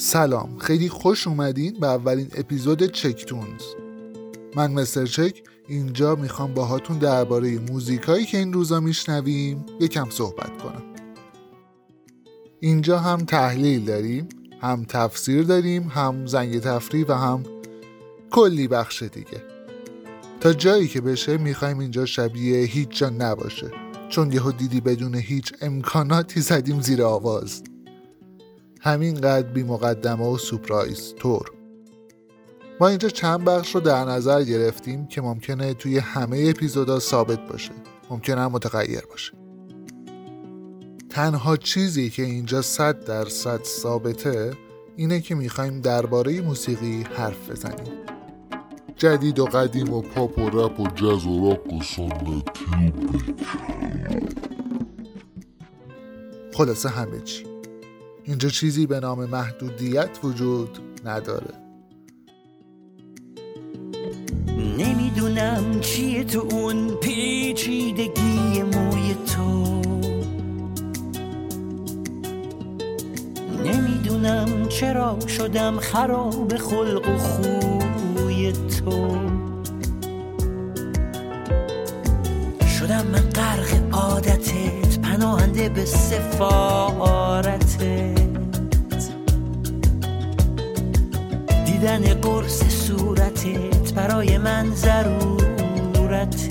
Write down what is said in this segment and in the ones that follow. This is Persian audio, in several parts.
سلام. خیلی خوش اومدین به اولین اپیزود چکتونز من مستر چک اینجا می‌خوام باهاتون درباره موزیکایی که این روزا میشنویم یکم صحبت کنم. اینجا هم تحلیل داریم هم تفسیر داریم هم زنگ تفریح و هم کلی بخش دیگه. تا جایی که بشه می‌خوایم اینجا شبیه هیچ جا نباشه. چون یهو دیدی بدون هیچ امکاناتی زدیم زیر آواز. همینقدر بی مقدمه و سپرایز طور ما اینجا چند بخش رو در نظر گرفتیم که ممکنه توی همه اپیزودا ثابت باشه. ممکنه هم متغیر باشه. تنها چیزی که اینجا صد درصد ثابته اینه که می‌خوایم درباره موسیقی حرف بزنیم. جدید و قدیم و پاپ و رپ و جز و راک و سنتی خلاصه همه چی. اینجا چیزی به نام محدودیت وجود نداره. نمی‌دونم چیه تو اون پیچیدگی موی تو. نمی‌دونم چرا شدم خراب خلق و خوی تو. شدم من غرق عادتت پناهنده به سفارتت. دیدن قرص صورتت برای من ضرورته.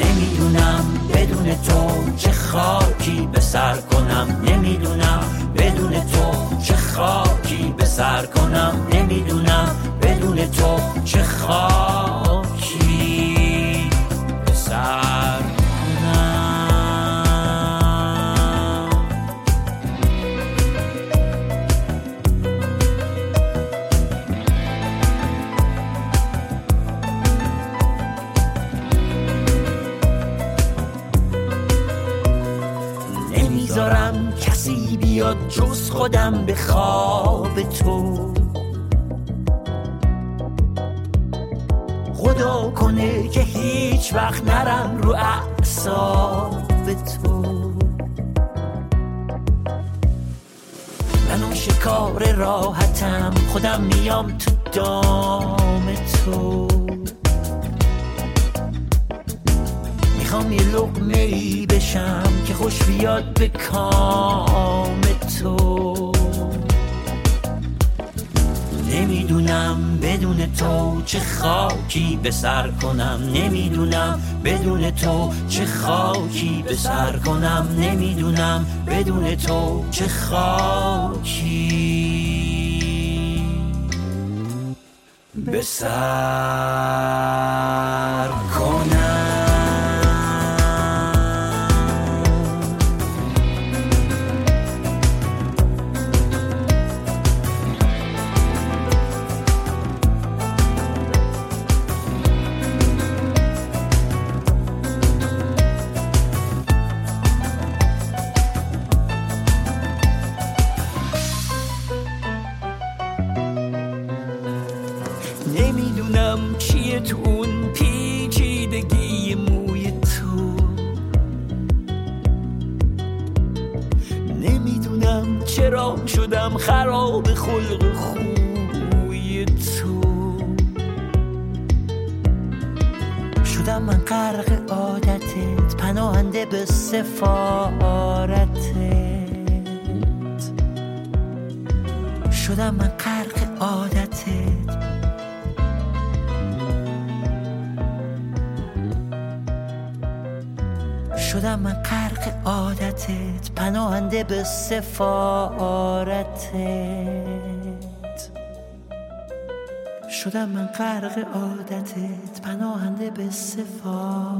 نمی‌دونم بدون تو چه خاکی به سر کنم. نمی‌دونم بدون تو چه خاکی به سر کنم. نمی‌دونم بدون تو چه خاکی نمی‌ذارم کسی بیاد جز خودم به خواب تو. خدا کنه که هیچ وقت نرم رو اعصاب تو. من اون شکار راحتم خودم میام تو دام تو. می‌خوام یه لقمه ای بشم که خوش بیاد به کام تو. نمی‌دونم بدون تو چه خاکی به سر کنم. نمی‌دونم بدون تو چه خاکی به سر کنم. نمی‌دونم بدون تو چه خاکی به سر کنم. سفارتت شدم من غرق عادتت پناهنده به سفارتت.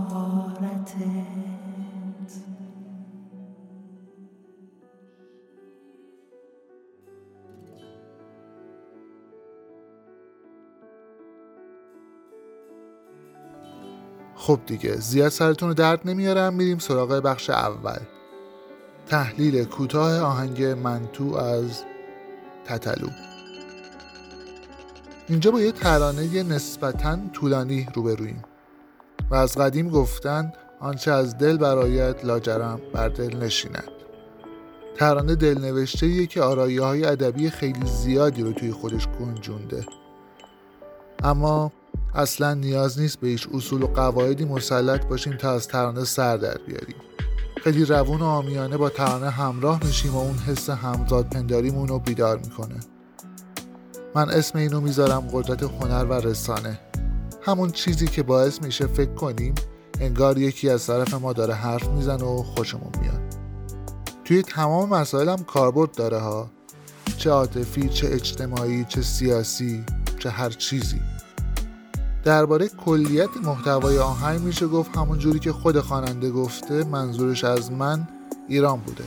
خب دیگه زیاد سرتون رو درد نمیارم. میریم سراغ بخش اول. تحلیل کوتاه آهنگ منتو از تتلو. اینجا با یه ترانه نسبتا طولانی روبرویم و از قدیم گفتن آنچه از دل برایت لاجرم بر دل نشیند. ترانه دلنوشته که آرایی های ادبی خیلی زیادی رو توی خودش گنجونده. اما اصلا نیاز نیست به هیچ اصول و قواعدی مسلط باشیم تا از ترانه سر در بیاریم. خیلی روون و آمیانه با ترانه همراه میشیم و اون حس همزاد پنداریمون رو بیدار می‌کنه. من اسم اینو می‌ذارم قدرت هنر و رسانه. همون چیزی که باعث میشه فکر کنیم انگار یکی از طرف ما داره حرف می‌زنه و خوشمون میاد. توی تمام مسائل هم کاربرد داره ها. چه عاطفی چه اجتماعی چه سیاسی چه هر چیزی. درباره کلیت محتوای آهنگ میشه گفت همون جوری که خود خواننده گفته منظورش از من ایران بوده.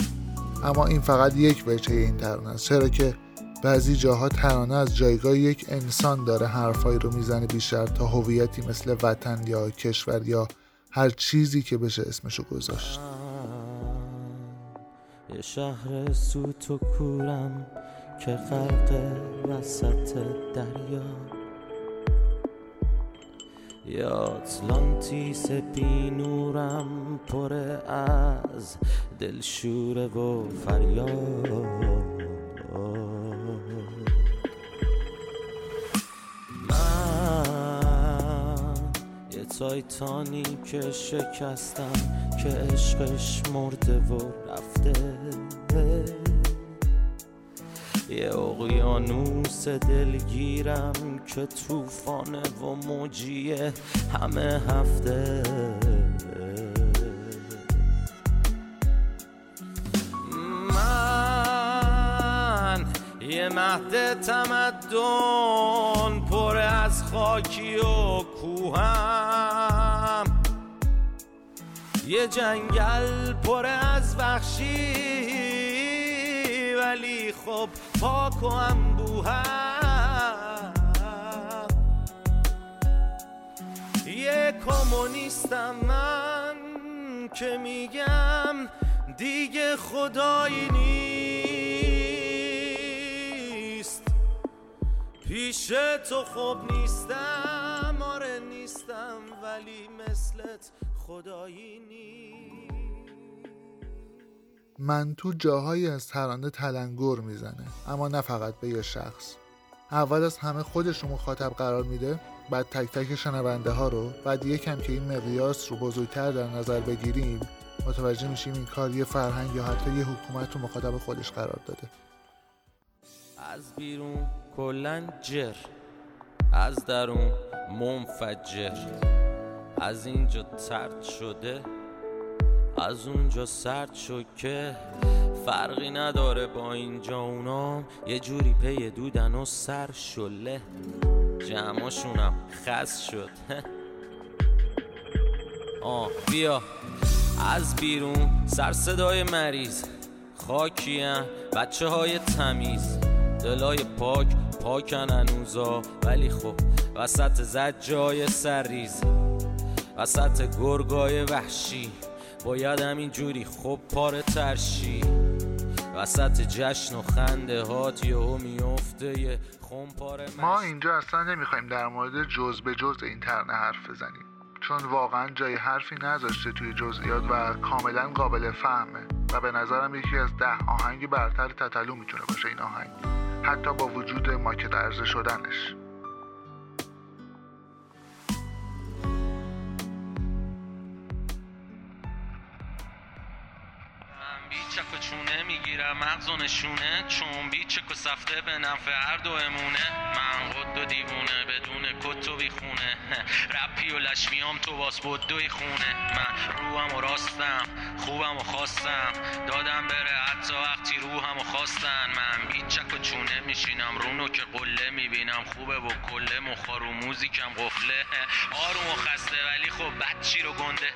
اما این فقط یک وجه این ترانه است. چرا که بعضی جاها ترانه از جایگاه یک انسان داره حرفایی رو می‌زنه بیشتر تا هویتی مثل وطن یا کشور یا هر چیزی که بشه اسمشو گذاشت. یه شهر سوت و کورم که غرق وسط دریا. یا اطلانتیس بینورم پر از دلشوره و فریاد. تایتانی که شکستم که عشقش مرده و رفته. یه اقیانوس دلگیرم که توفانه و موجیه همه هفته. من یه مهد تمدن پر از خاکی و کوهم. یه جنگل پر از وحشی ولی خب پاک و انبوهم یه کمونیستم من که میگم دیگه خدایی نیست. پیش تو خوب نیستم آره نیستم ولی مثلت خدایی نیست. من تو جاهایی از ترانه تلنگر می‌زنه اما نه فقط به یه شخص. اول از همه خودش رو مخاطب قرار میده بعد تک تک شنونده ها رو بعد یکم که این مقیاس رو بزرگتر در نظر بگیریم متوجه میشیم این کار یه فرهنگ یا حتی یه حکومت رو مخاطب خودش قرار داده. از بیرون کلن جر از درون منفجر. از اینجا ترد شده از اونجا سرد شد که فرقی نداره با اینجا اونا. یه جوری پی دودن و سر شله. جمعاشونم خس شد. آه بیا. از بیرون سر صدای مریض. خاکیه بچه های تمیز. دلای پاک پاکن انوزا. ولی خب وسط زد جای سرریز. وسط گرگای وحشی. باید همین جوری خب پاره ترشی. وسط جشن و خنده هات یهو میفته یه خمپاره ما اینجا اصلا نمی‌خوایم در مورد جز به جز این ترنه حرف بزنیم. چون واقعا جای حرفی نذاشته توی جزئیات و کاملا قابل فهمه. و به نظرم یکی از ده آهنگ برتر تتلو می‌تونه باشه این آهنگ. حتی با وجود ماکت عرضه شدنش. چک و چونه می‌گیرم مغز و نشونه چون بی چک و سفته به نفع هر دو امونه من قد و دیوونه بدون کت و بیخونه. رپی و لشمیام تو باس بدوی خونه. من روحم و راستم خوبم و خواستم. دادم بره حتی وقتی روحم و خواستن. من بی چک و چونه میشینم رونو که قله می‌بینم. خوبه و کله مخار و موزیکم قفله. آروم و خسته ولی خب بچی رو گنده.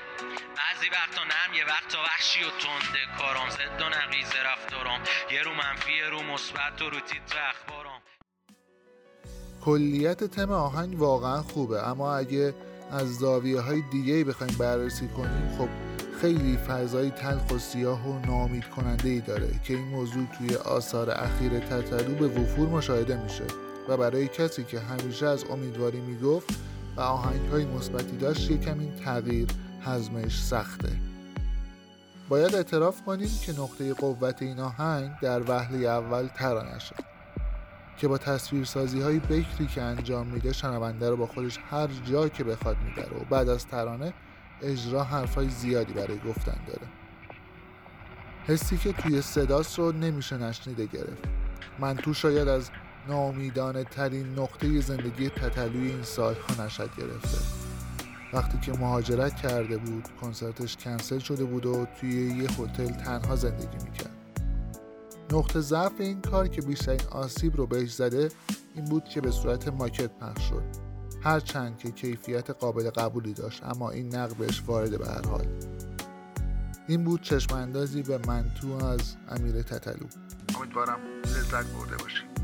بعضی وقتا نرم یه وقتا وحشی و تنده. کارام زد و نقیز رفتارام. یه رو منفی رو مثبت و رو تیتر اخبارام. کلیت تم آهنگ واقعا خوبه اما اگه از زاویه های دیگه بخوایم بررسی کنیم خب خیلی فضای تلخ و سیاه و نامید کننده ای داره که این موضوع توی آثار اخیر تتلو به وفور مشاهده میشه و برای کسی که همیشه از امیدواری می‌گفت و آهنگ های مثبتی داشت یکم این تغییر هضمش سخته. باید اعتراف کنیم که نقطه قوت این آهنگ در وهله اول ترانه شد که با تصویرسازی های بکری که انجام میده شنونده رو با خودش هر جا که بخواد می‌بره و بعد از ترانه اجرا حرفای زیادی برای گفتن داره. حسی که توی صداست رو نمیشه نشنیده گرفت. من تو شاید از ناامیدانه ترین نقطه زندگی تتلوی این سالها نشد گرفته. وقتی که مهاجرت کرده بود کنسرتش کنسل شده بود و توی یه هتل تنها زندگی می‌کرد. نقطه ضعف این کار که بیشترین آسیب رو بهش زده این بود که به صورت ماکت پخش شد. هرچند که کیفیت قابل قبولی داشت اما این نقد بهش وارده به هر حال. این بود چشم اندازی به منتو از امیر تتلو. امیدوارم لذت برده باشید.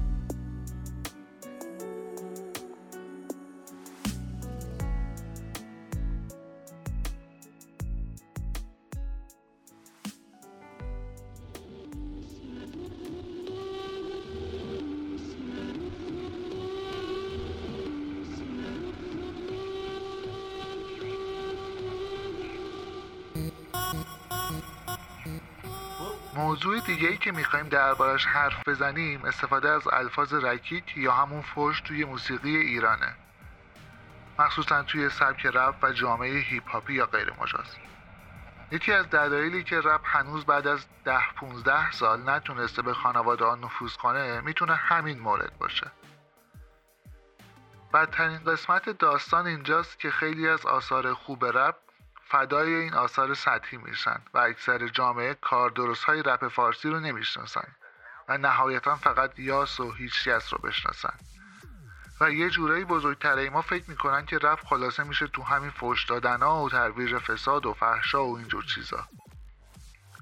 موضوع دیگه ای که می‌خوایم دربارش حرف بزنیم استفاده از الفاظ رکیک یا همون فوش توی موسیقی ایرانه. مخصوصا توی سبک رپ و جامعه هیپ هاپی یا غیر مجاز. یکی از دلایلی که رپ هنوز بعد از ده 15 سال نتونسته به خانواده ها نفوذ کنه می‌تونه همین مورد باشه. بدترین قسمت داستان اینجاست که خیلی از آثار خوب رپ فدای این آثار سطحی میشن و اکثر جامعه کار درست های رپ فارسی رو نمی‌شناسن و نهایتا فقط یاس و هیچکس رو بشناسن. و یه جورایی بزرگترهای ما فکر می‌کنن که رپ خلاصه میشه تو همین فوش دادن و ترویج فساد و فحشا و اینجور چیزا.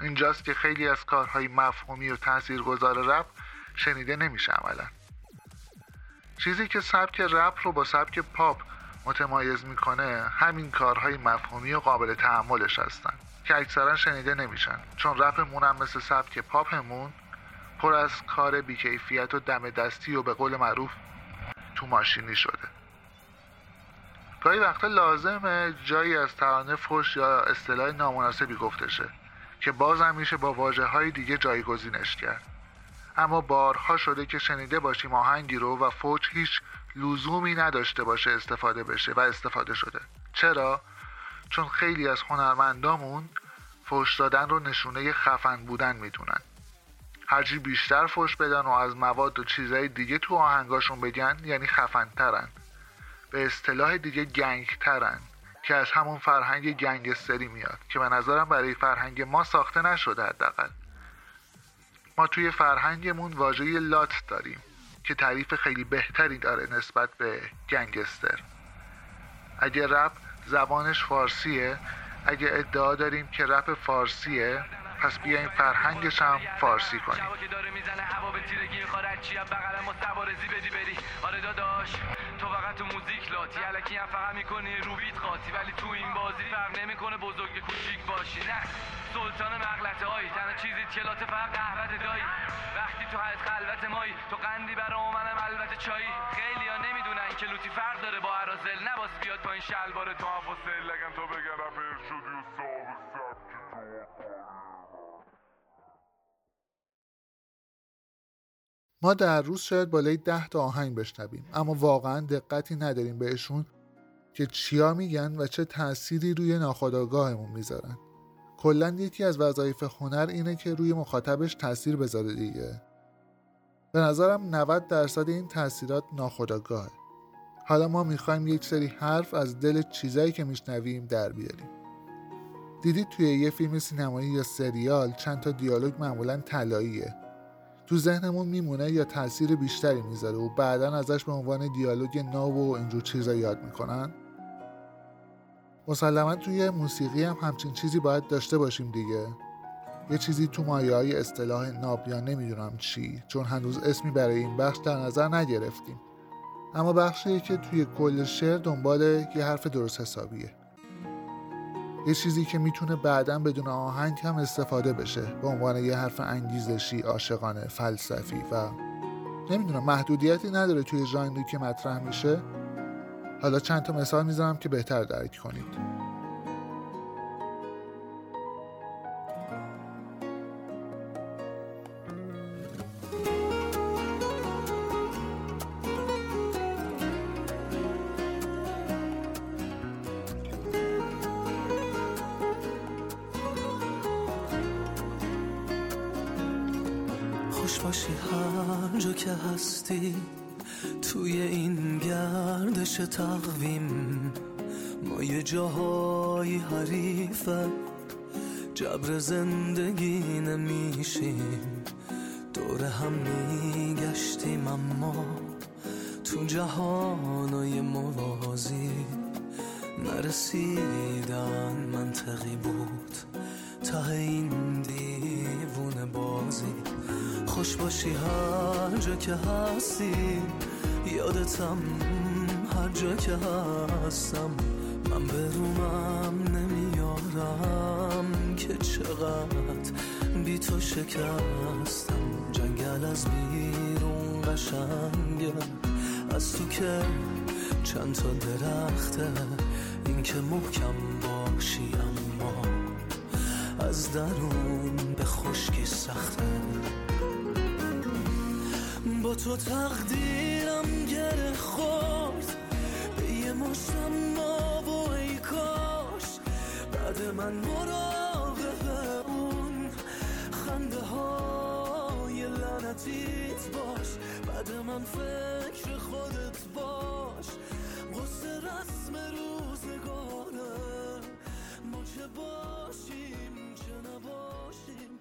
اینجاست که خیلی از کارهای مفهومی و تاثیرگذار رپ شنیده نمیشه عملا. چیزی که سبک رپ رو با سبک پاپ متمایز می‌کنه همین کارهای مفهومی و قابل تحملش هستن که اکثرا شنیده نمیشن. چون رپمون هم مثل سبک پاپمون پر از کار بیکیفیت و دم دستی و به قول معروف تو ماشینی شده. گاهی وقتا لازمه جایی از ترانه فش یا اصطلاح نامناسبی گفته شه که بازم میشه با واجه های دیگه جایگزینش کرد. اما بارها شده که شنیده باشیم آهنگی رو و فوج هیچ لزومی نداشته باشه استفاده بشه و استفاده شده. چرا؟ چون خیلی از هنرمندامون فوش دادن رو نشونه خفن بودن می‌دونن. هرچی بیشتر فوش بدن و از مواد و چیزهای دیگه تو آهنگاشون بگن یعنی خفنترن. به اصطلاح دیگه گنگترن که از همون فرهنگ گنگستری میاد که به نظرم برای فرهنگ ما ساخته نشده حداقل. ما توی فرهنگمون واژه لات داریم. که تعریف خیلی بهتری داره نسبت به گنگستر. اگه رپ زبانش فارسیه اگه ادعا داریم که رپ فارسیه پس بیایم فرهنگش هم فارسی کنیم آره داداش تو فقط تو موزیک لاتی علکی هم فقط می‌کنی رو بیت قاطی ولی تو این بازی فرق نمی‌کنه بزرگ کوچیک باشی. نه سلطان مغلطه هایی تنها چیزی که لاته فقط قهوت دایی. وقتی تو حد خلوت مایی تو قندی برا منم البته چایی. خیلی ها نمی‌دونن که لوتی فرق داره با عرازل. نباس بیاد پایین شلوار تو. هم لگن تو بگن رفر شدی و ما در روز شاید بالای ده تا آهنگ بشنویم اما واقعا دقتی نداریم بهشون که چیا میگن و چه تأثیری روی ناخودآگاهمون می‌ذارن. کلا یکی از وظایف هنر اینه که روی مخاطبش تاثیر بذاره دیگه. به نظرم 90 درصد این تاثیرات ناخودآگاهه. حالا ما می‌خوایم یک سری حرف از دل چیزایی که میشنویم در بیاریم. دیدید توی یه فیلم سینمایی یا سریال چند تا دیالوگ معمولا طلاییه. تو ذهنمون میمونه یا تاثیر بیشتری می‌ذاره و بعدا ازش به عنوان دیالوگ ناب و اینجور چیزا یاد می‌کنن؟ مسلما توی موسیقی هم همچین چیزی باید داشته باشیم دیگه. یه چیزی تو مایه های اصطلاح ناب یا نمی‌دونم چی چون هنوز اسمی برای این بخش در نظر نگرفتیم. اما بخشی که توی کل شعر دنبال یه حرف درست حسابیه. یه چیزی که می‌تونه بعدا بدون آهنگ هم استفاده بشه. به عنوان یه حرف انگیزشی عاشقانه فلسفی و نمی‌دونم محدودیتی نداره توی ژانری که مطرح میشه. حالا چند تا مثال می‌زنم که بهتر درک کنید. باشی هر جا که هستی توی این گردش تقویم. ما یه جاهای حریفه جبر زندگی نمیشیم. دور هم میگشتیم اما تو جهانای موازی. نرسیدن منطقی بود ته این خوش باشی هر جا که هستی یادتم هر جا که هستم. من به رومم نمیارم که چقدر بی تو شکستم. جنگل از بیرون قشنگه. از تو که چند تا درخته. این که محکم باشی اما از درون به خشکی سخته. تو تقدیرم گره خورد. به یه ما و ای کاش. بعد من مراقب اون خنده های لعنتیت باش. بعد من فکر خودت باش. قصه رسم روزگاره ما چه باشیم چه نباشیم.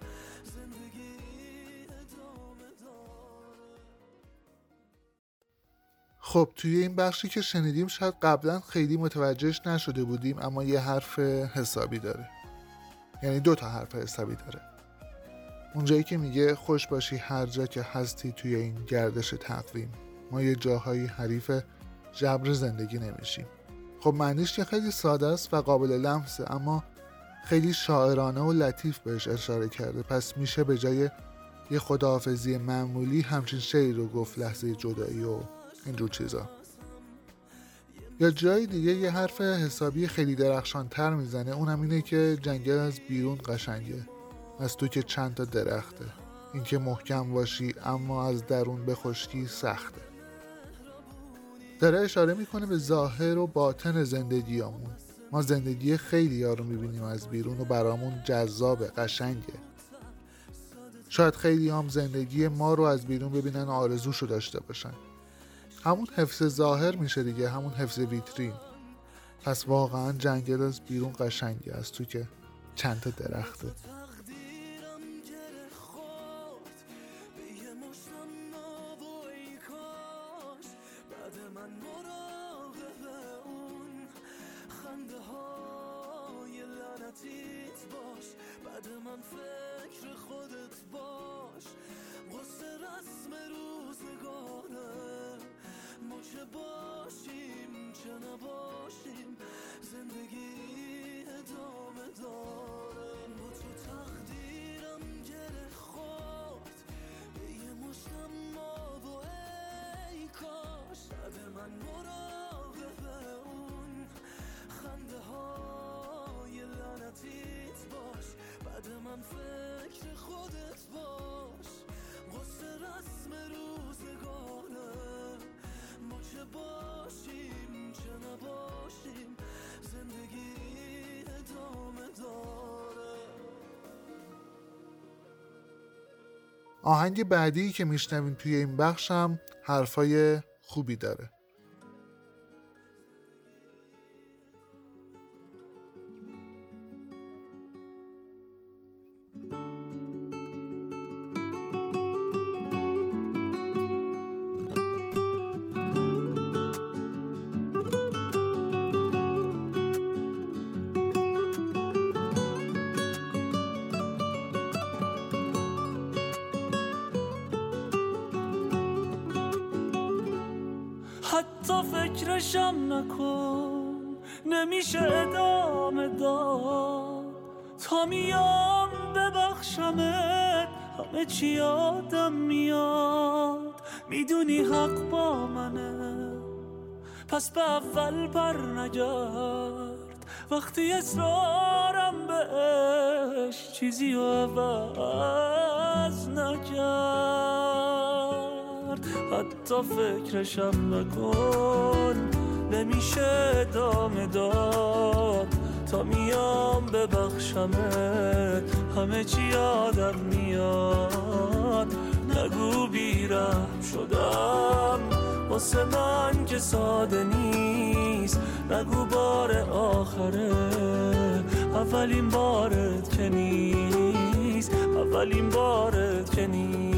خب توی این بخشی که شنیدیم شاید قبلا خیلی متوجهش نشده بودیم اما یه حرف حسابی داره. یعنی دو تا حرف حسابی داره. اونجایی که میگه خوش باشی هر جا که هستی توی این گردش تقویم. ما یه جاهایی حریف جبر زندگی نمیشیم. خب معنیش که خیلی ساده است و قابل لمسه اما خیلی شاعرانه و لطیف بهش اشاره کرده. پس میشه به جای یه خداحافظی معمولی همچین شعری رو گفت لحظه جدایی و اینجور چیزا. یا جای دیگه یه حرف حسابی خیلی درخشان تر می‌زنه اونم اینه که جنگل از بیرون قشنگه. از تو که چند تا درخته. اینکه محکم باشی اما از درون به خشکی سخته. داره اشاره می‌کنه به ظاهر و باطن زندگیامون. ما زندگی خیلی ها رو می‌بینیم از بیرون و برامون جذابه قشنگه. شاید خیلی هم زندگی ما رو از بیرون ببینن و آرزوشو داشته باشن. همون حفظ ظاهر میشه دیگه همون حفظ ویترین. پس واقعا جنگل از بیرون قشنگه از تو که چند تا درخته. آهنگ بعدی که میشنویم توی این بخش هم حرفای خوبی داره. تا میام ببخشمت همه چی یادم میاد. می‌دونی حق با منه. پس به اول پر نگرد. وقتی اصرارم بهش چیزی رو عوض نکرد. حتی فکرشم نکن نمیشه ادامه داد. تا میام ببخشمت همه چی یادم میاد. نگو بیرم شدم. واسه من که ساده نیست. نگو بار آخره. اولین بارت که نیست. اولین بارت که نیست.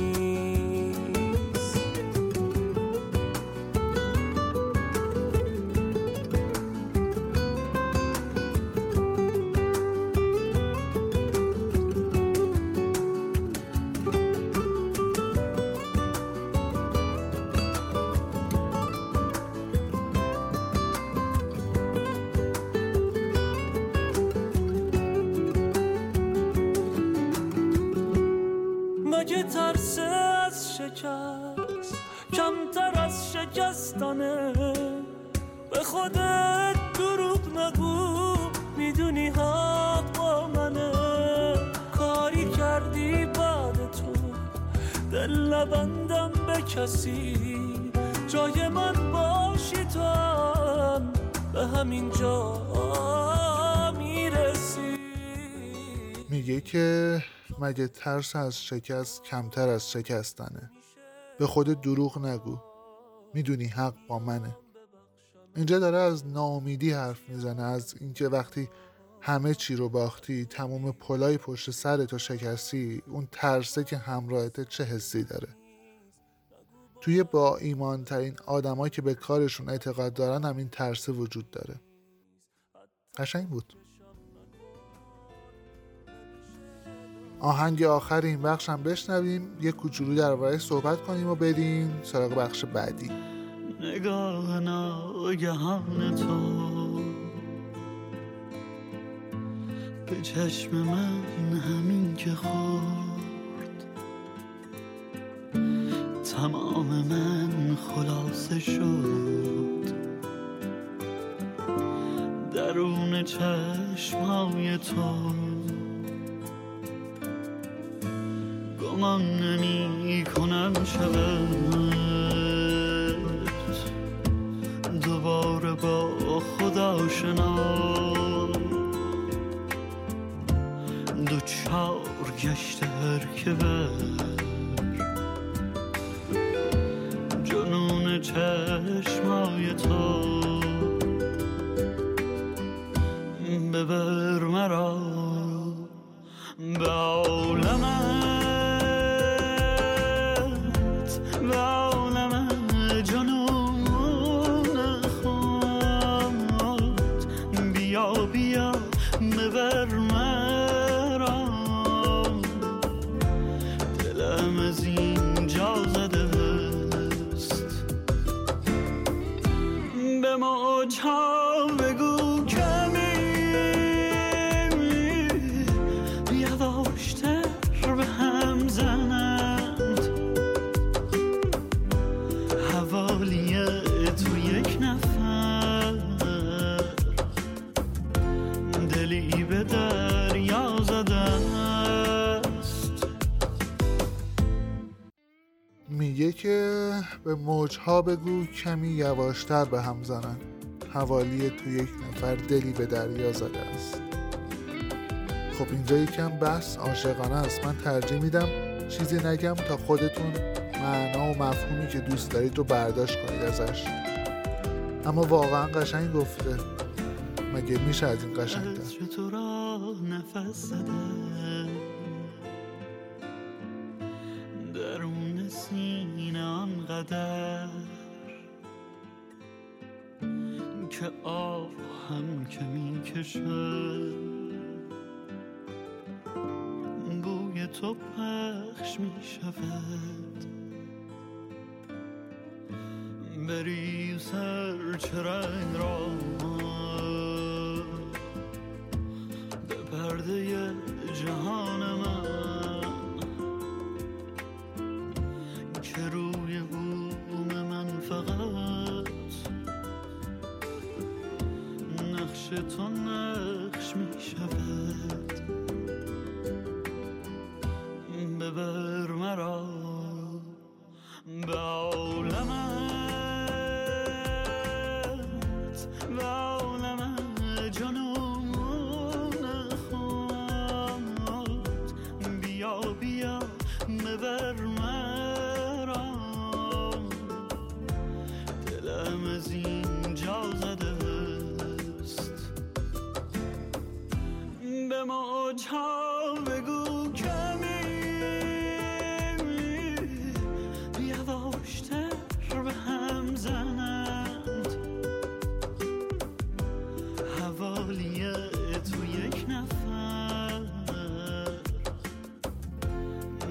دل نبندم به کسی. جای من باشی تو هم به همین جا می‌رسی. میگه که مگه ترس از شکست کمتر از شکستنه. به خود دروغ نگو. می‌دونی حق با منه. اینجا داره از ناامیدی حرف می‌زنه از اینکه وقتی همه چی رو باختی تمام پلای پشت سرتو شکستی اون ترسه که همراهته چه حسی داره؟ توی با ایمان ترین آدمایی که به کارشون اعتقاد دارن هم این ترسه وجود داره. قشنگ بود. آهنگ آخر این بخش هم بشنویم یه کوچولو درباره صحبت کنیم و بریم سراغ بخش بعدی. نگاه ناگهان تو. به چشم من همین که خورد. تمام من خلاصه شد. درون چشمای تو. گمان نمی کنم شود. دوباره با خدا شنا چار گشت هر که بر موجها بگو کمی یواشتر به هم زنن. حوالی تو یک نفر دلی به دریا زده است. خب اینجا یکم بحث عاشقانه است. من ترجیح میدم چیزی نگم تا خودتون معنا و مفهومی که دوست دارید رو برداشت کنید ازش. اما واقعا قشنگ گفته. مگه میشه از این عطر تو را نفس سینه آنقدر که آب هم که می بوی تو پخش می شود بری سر چرنگ را به پرده جهان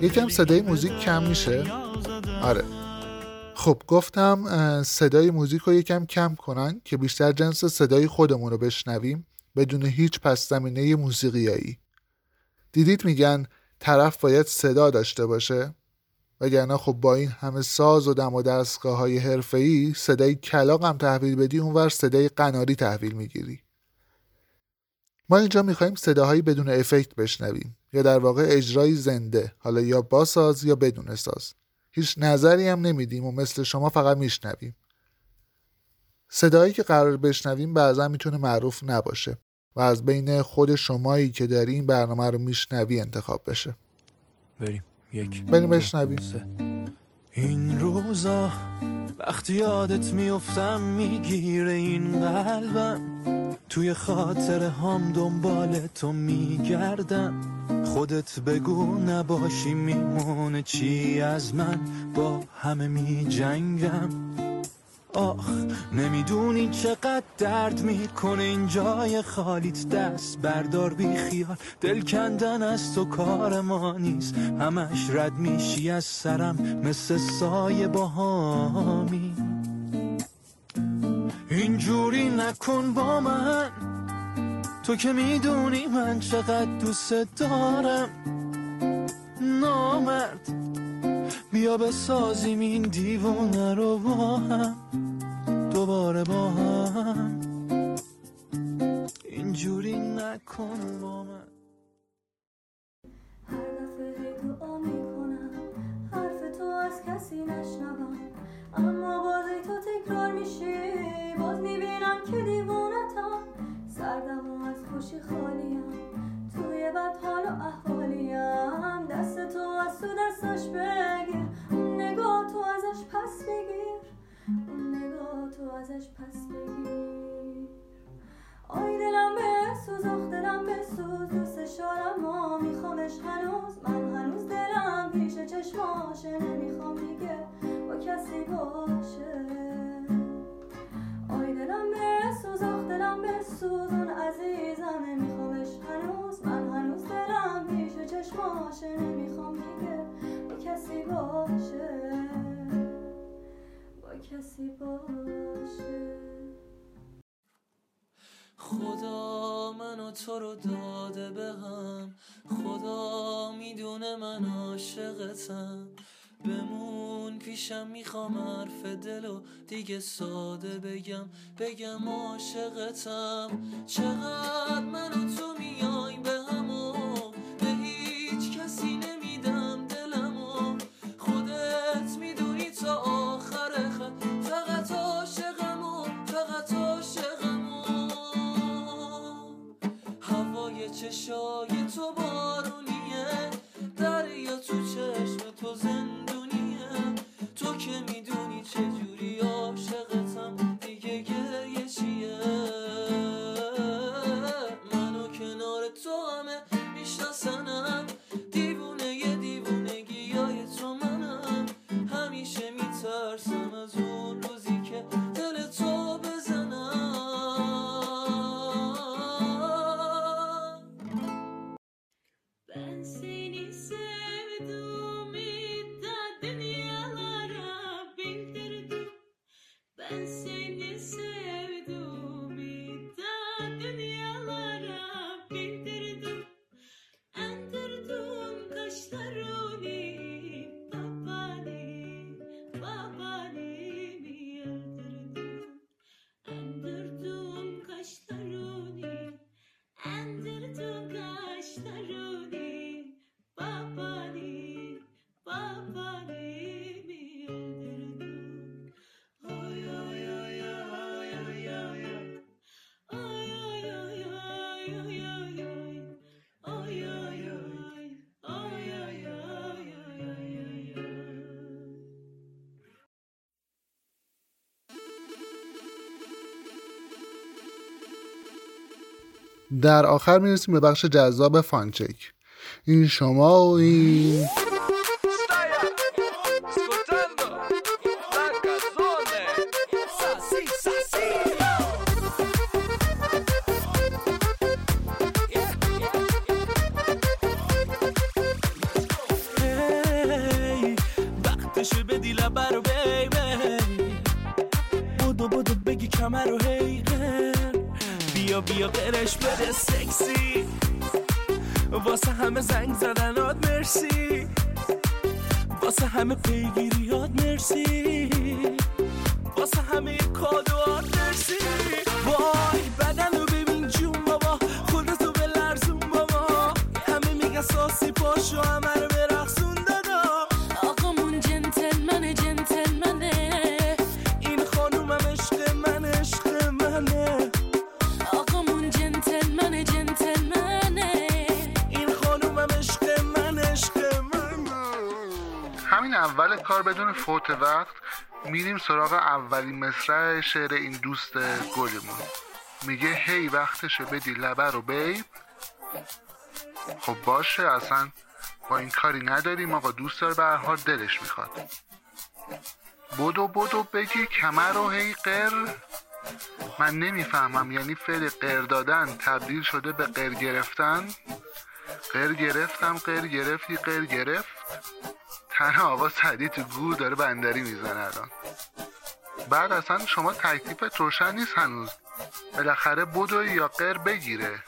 یکم صدای موزیک کم میشه. آره. خب گفتم صدای موزیک رو یکم کم کنن که بیشتر جنس صدای خودمون رو بشنویم بدون هیچ پس زمینه موسیقیایی دیدید میگن طرف باید صدا داشته باشه؟ وگرنه خب با این همه ساز و دم و دستگاه های حرفه‌ای صدای کلاق هم تحویل بدی اونور صدای قناری تحویل می‌گیری. ما اینجا می‌خوایم صداهایی بدون افکت بشنویم یا در واقع اجرای زنده حالا یا با ساز یا بدون ساز. هیچ نظری هم نمیدیم و مثل شما فقط میشنویم. صدایی که قرار بشنویم بعضا می‌تونه معروف نباشه و از بین خود شمایی که داری این برنامه رو میشنوی انتخاب بشه. بریم. یک. بریم بشنویم. این روزا وقتی یادت میفتم می‌گیره این قلبم. توی خاطر هم دنبال تو میگردم. خودت بگو نباشی میمونه چی از من؟ با همه میجنگم. آخ نمی‌دونی چقدر درد می‌کنه این جای خالیت. دست بردار بی خیال. دل کندن از تو کار ما نیست. همش رد میشی از سرم. مثل سایه با هامی اینجوری نکن با من. تو که می‌دونی من چقدر دوست دارم. نامرد. بیا بسازیم این دیوونه رو با هم. دوباره با هم. اینجوری نکن با من. هر دفعه دعا می‌کنم حرف تو از کسی نشنوم. اما بازی تو تکرار میشی باز می‌بینم که دیوونتم. سردم و از خوشی خالیم. توی بد حال و احوالیم. دست تو از تو دستش بگیر. نگاه تو ازش پس بگیر. اون نگاه تو ازش پس بگیر آی دلم بسوز آخ دلم بسوز دوست شارم و میخوامش هنوز من هنوز دلم پیش چشماشه نمی‌خوام دیگه با کسی باشه آی دلم بسوز آخ دلم بسوز اون عزیزم نمیخوامش هنوز من هنوز دلم پیش چشماشه نمی‌خوام دیگه با کسی باشه با کسی باشه. خدا منو تو رو داده به هم. خدا می‌دونه من عاشقتم. بمون پیشم می‌خوام حرف دلو دیگه ساده بگم. بگم عاشقتم. چقدر من و تو و به چشای تو بارونیه. دریا تو چشم تو زندونیه در آخر می‌رسیم به بخش جذاب فانچک. این شما و این زدنات مرسی. واسه همه پیگیریات کار بدون فوت وقت میریم سراغ اولین مصرع شعر این دوست گلمون. میگه هی وقتشه بدی لبه رو بیب خب باشه اصلا با این کاری نداریم آقا دوست داره به حال دلش می‌خواد. بدو بدو بگی کمر رو هی قر. من نمی‌فهمم یعنی فعل قر دادن تبدیل شده به قر گرفتن؟ قر گرفتم قر گرفتی قر گرفت. تنها آقا سعدی تو گور داره بندری می‌زنه الان. بعد اصلا شما تکلیفت روشن نیست هنوز. بالاخره بدو یا قر بگیره.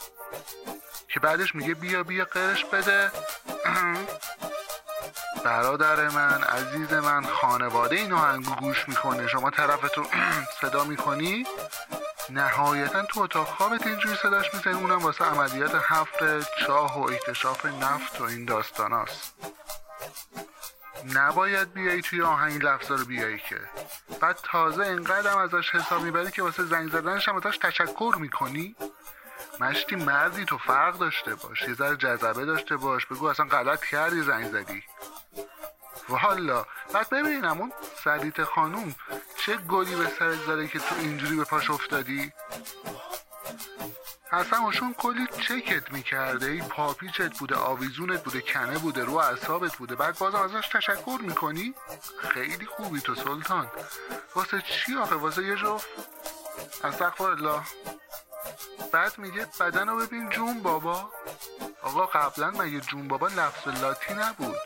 که بعدش میگه بیا بیا قرش بده. برادر من عزیز من خانواده این آهنگو گوش می‌کنه. شما طرفتو صدا می‌کنی؟ نهایتا تو اتاق خوابت اینجوری صداش می‌زنی. اونم واسه عملیات حفر چاه و اکتشاف نفت و این داستاناست. نباید بیایی توی آهنگ لفظا رو بیایی که. بعد تازه انقدر ازش حساب می‌بری که واسه زنگ زدنش هم ازش تشکر می‌کنی. مشتی مردی تو فرق داشته باش یه ذره جذبه داشته باش بگو اصلا غلط کردی زنگ زدی. والا. بعد ببینم اون سلیت خانوم چه گلی به سرت زده که تو اینجوری به پاش افتادی؟ اصلا اوشون کلی چکت می‌کرده؟ ای پاپیچت بوده آویزونت بوده کنه بوده رو اعصابت بوده. بعد بازم ازش تشکر می‌کنی؟ خیلی خوبی تو سلطان. واسه چی آخه؟ واسه یه جفت؟ استغفر الله. بعد میگه بدن رو ببین جون بابا. آقا قبلا مگه جون بابا لفظ لاتی نبود؟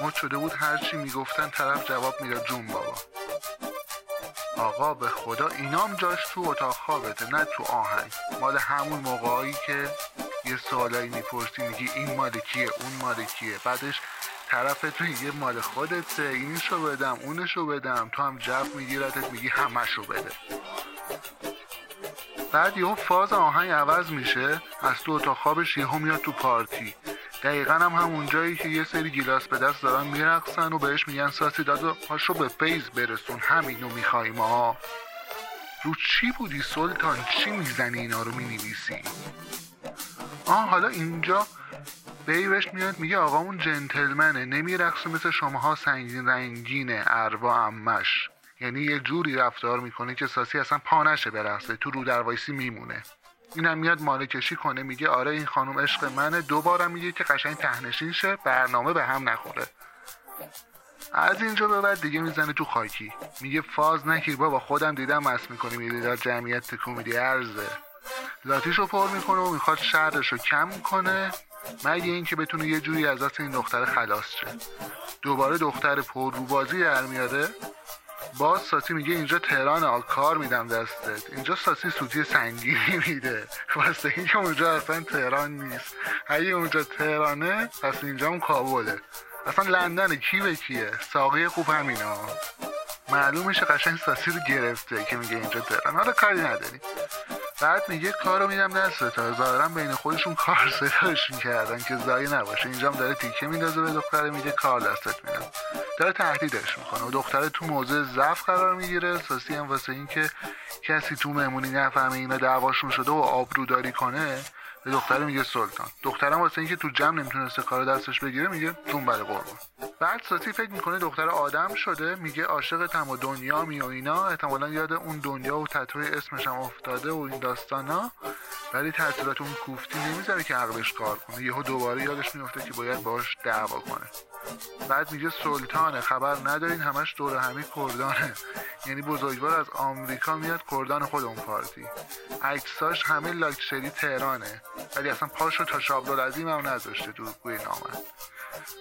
مد شده بود هرچی می‌گفتن طرف جواب می‌داد جون بابا. آقا به خدا اینام جاش تو اتاق خوابته نه تو آهنگ. مال همون موقعایی که یه سوالایی می‌پرسی میگی این مال کیه اون مال کیه. بعدش طرف تو یه مال خودته اینشو بدم اونشو بدم. تو هم جف میگیرتت میگی همشو بده. بعد یهو فاز آهنگ عوض میشه از تو اتاق خوابش یهو میاد تو پارتی. دقیقا هم همون جایی که یه سری گیلاس به دست دارن میرقصن و بهش میگن ساسی دادا پاشو به فیز برسون. همینو می‌خوای ما رو چی بودی سلطان؟ چی می‌زنی اینا رو می‌نویسی؟ آه حالا اینجا بیوش میاد میگه آقامون جنتلمنه. نمیرقصه مثل شماها سنگین رنگینه اروا امش یعنی یه جوری رفتار می‌کنه که ساسی اصلا پا نشه برقصه. تو رو در وایسی میمونه. اینم میاد مالکشی کنه میگه آره این خانم عشق منه. دوبارم میگه که قشنگ تهنشین شه برنامه به هم نخوره. از اینجا به بعد دیگه می‌زنه تو خاکی. میگه فاز نگیر بابا خودم دیدم مست می‌کنی میری در جمعیت تکون میدی ارزه لاتیشو پر می‌کنه و می‌خواد رو کم کنه. مگه اینکه بتونه یه جوری از این دختر خلاص شه. دوباره دختر پر روبازی در میاره. باز ساسی میگه اینجا تهران آ کار میدم دستت. اینجا ساسی سوتی سنگینی میده. واسه اینکه اونجا اصلا تهران نیست. اگه اونجا تهرانه پس اینجا اون کابله. اصلا لندن کی به کیه؟ ساقی خوب همینا. معلوم میشه قشنگ ساسی رو گرفته که میگه اینجا تهران. حالا کاری نداری بعد میگه کارو میدم دست تا ظاهرا بین خودشون کار صداش می‌کردن که زایی نباشه. اینجا هم داره تیکه میندازه به دختره میگه کار دستت میدم. داره تهدیدش می‌کنه. و دختره تو موضع ضعف قرار می‌گیره. ساسی هم واسه اینکه کسی تو مهمونی نفهمه اینا دعواشون شده و آبروداری کنه به دختره میگه سلطان. دخترم واسه اینکه تو جمع نمی‌تونسته کار دستش بگیره میگه جون بله قربان. بعد ساسی فکر می‌کنه دختر آدم شده میگه عاشقتم و دنیا می و اینا. احتمالا یاد اون دنیا و تتوی اسمش هم افتاده و این داستانا. ولی تاثیرات اون کوفتی نمی‌ذاره که عقلش کار کنه. یهو دوباره یادش میفته که باید باش دعوا کنه. بعد میگه سلطانه خبر ندارین همش دور همی کردانه. یعنی بزرگوار از آمریکا میاد کردان خود اون پارتی. عکساش همه لاکچری تهرانه. ولی اصلا پاشو تا شابدالعظیم هم نذاشته دروغگوی نامد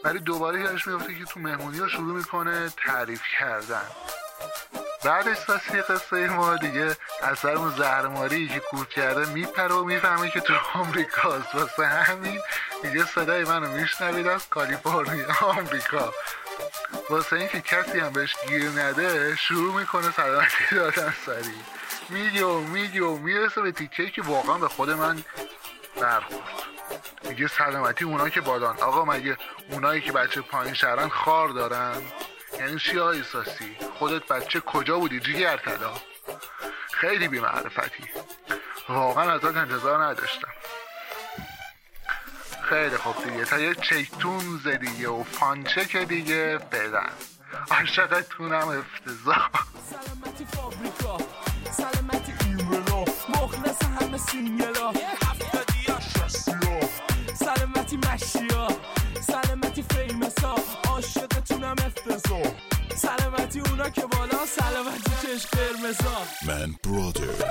ولی دوباره یادش میفته که تو مهمونی رو شروع می‌کنه تعریف کردن. بعدش ساسی قصه ما دیگه اثر اون زهرماری که کوف کرده میپره و می‌فهمه که تو آمریکاست واسه همین دیگه صدای منو میشنوید از کالیفرنیا آمریکا. واسه اینکه کسی هم بهش گیر نده شروع می‌کنه سلامتی دادن سریع. میگه و میگه و می‌رسه به تیکه که واقعا به خود من برخورد. میگه سلامتی اونا که بادان. آقا مگه اونایی که بچه پایین شهرن خار دارن؟ یعنی چی آقای خودت بچه کجا بودی؟ جیگر طلا خیلی بی معرفتی واقعا ازت انتظار نداشتم. خیلی خوب دیگه. تا یه چیتون دیگه و پانچه که دیگه فعلا عاشقتونم افتضاح. سلامتی فابریکا. سلامتی ایملا مخلص همه سینگلا. هفتادی ها سلامتی مشیا. سلامتی فیمسا عاشقتونم افتضاح. سلامتی اونا که بالا سلامتی چشم قرمزا من برادرز.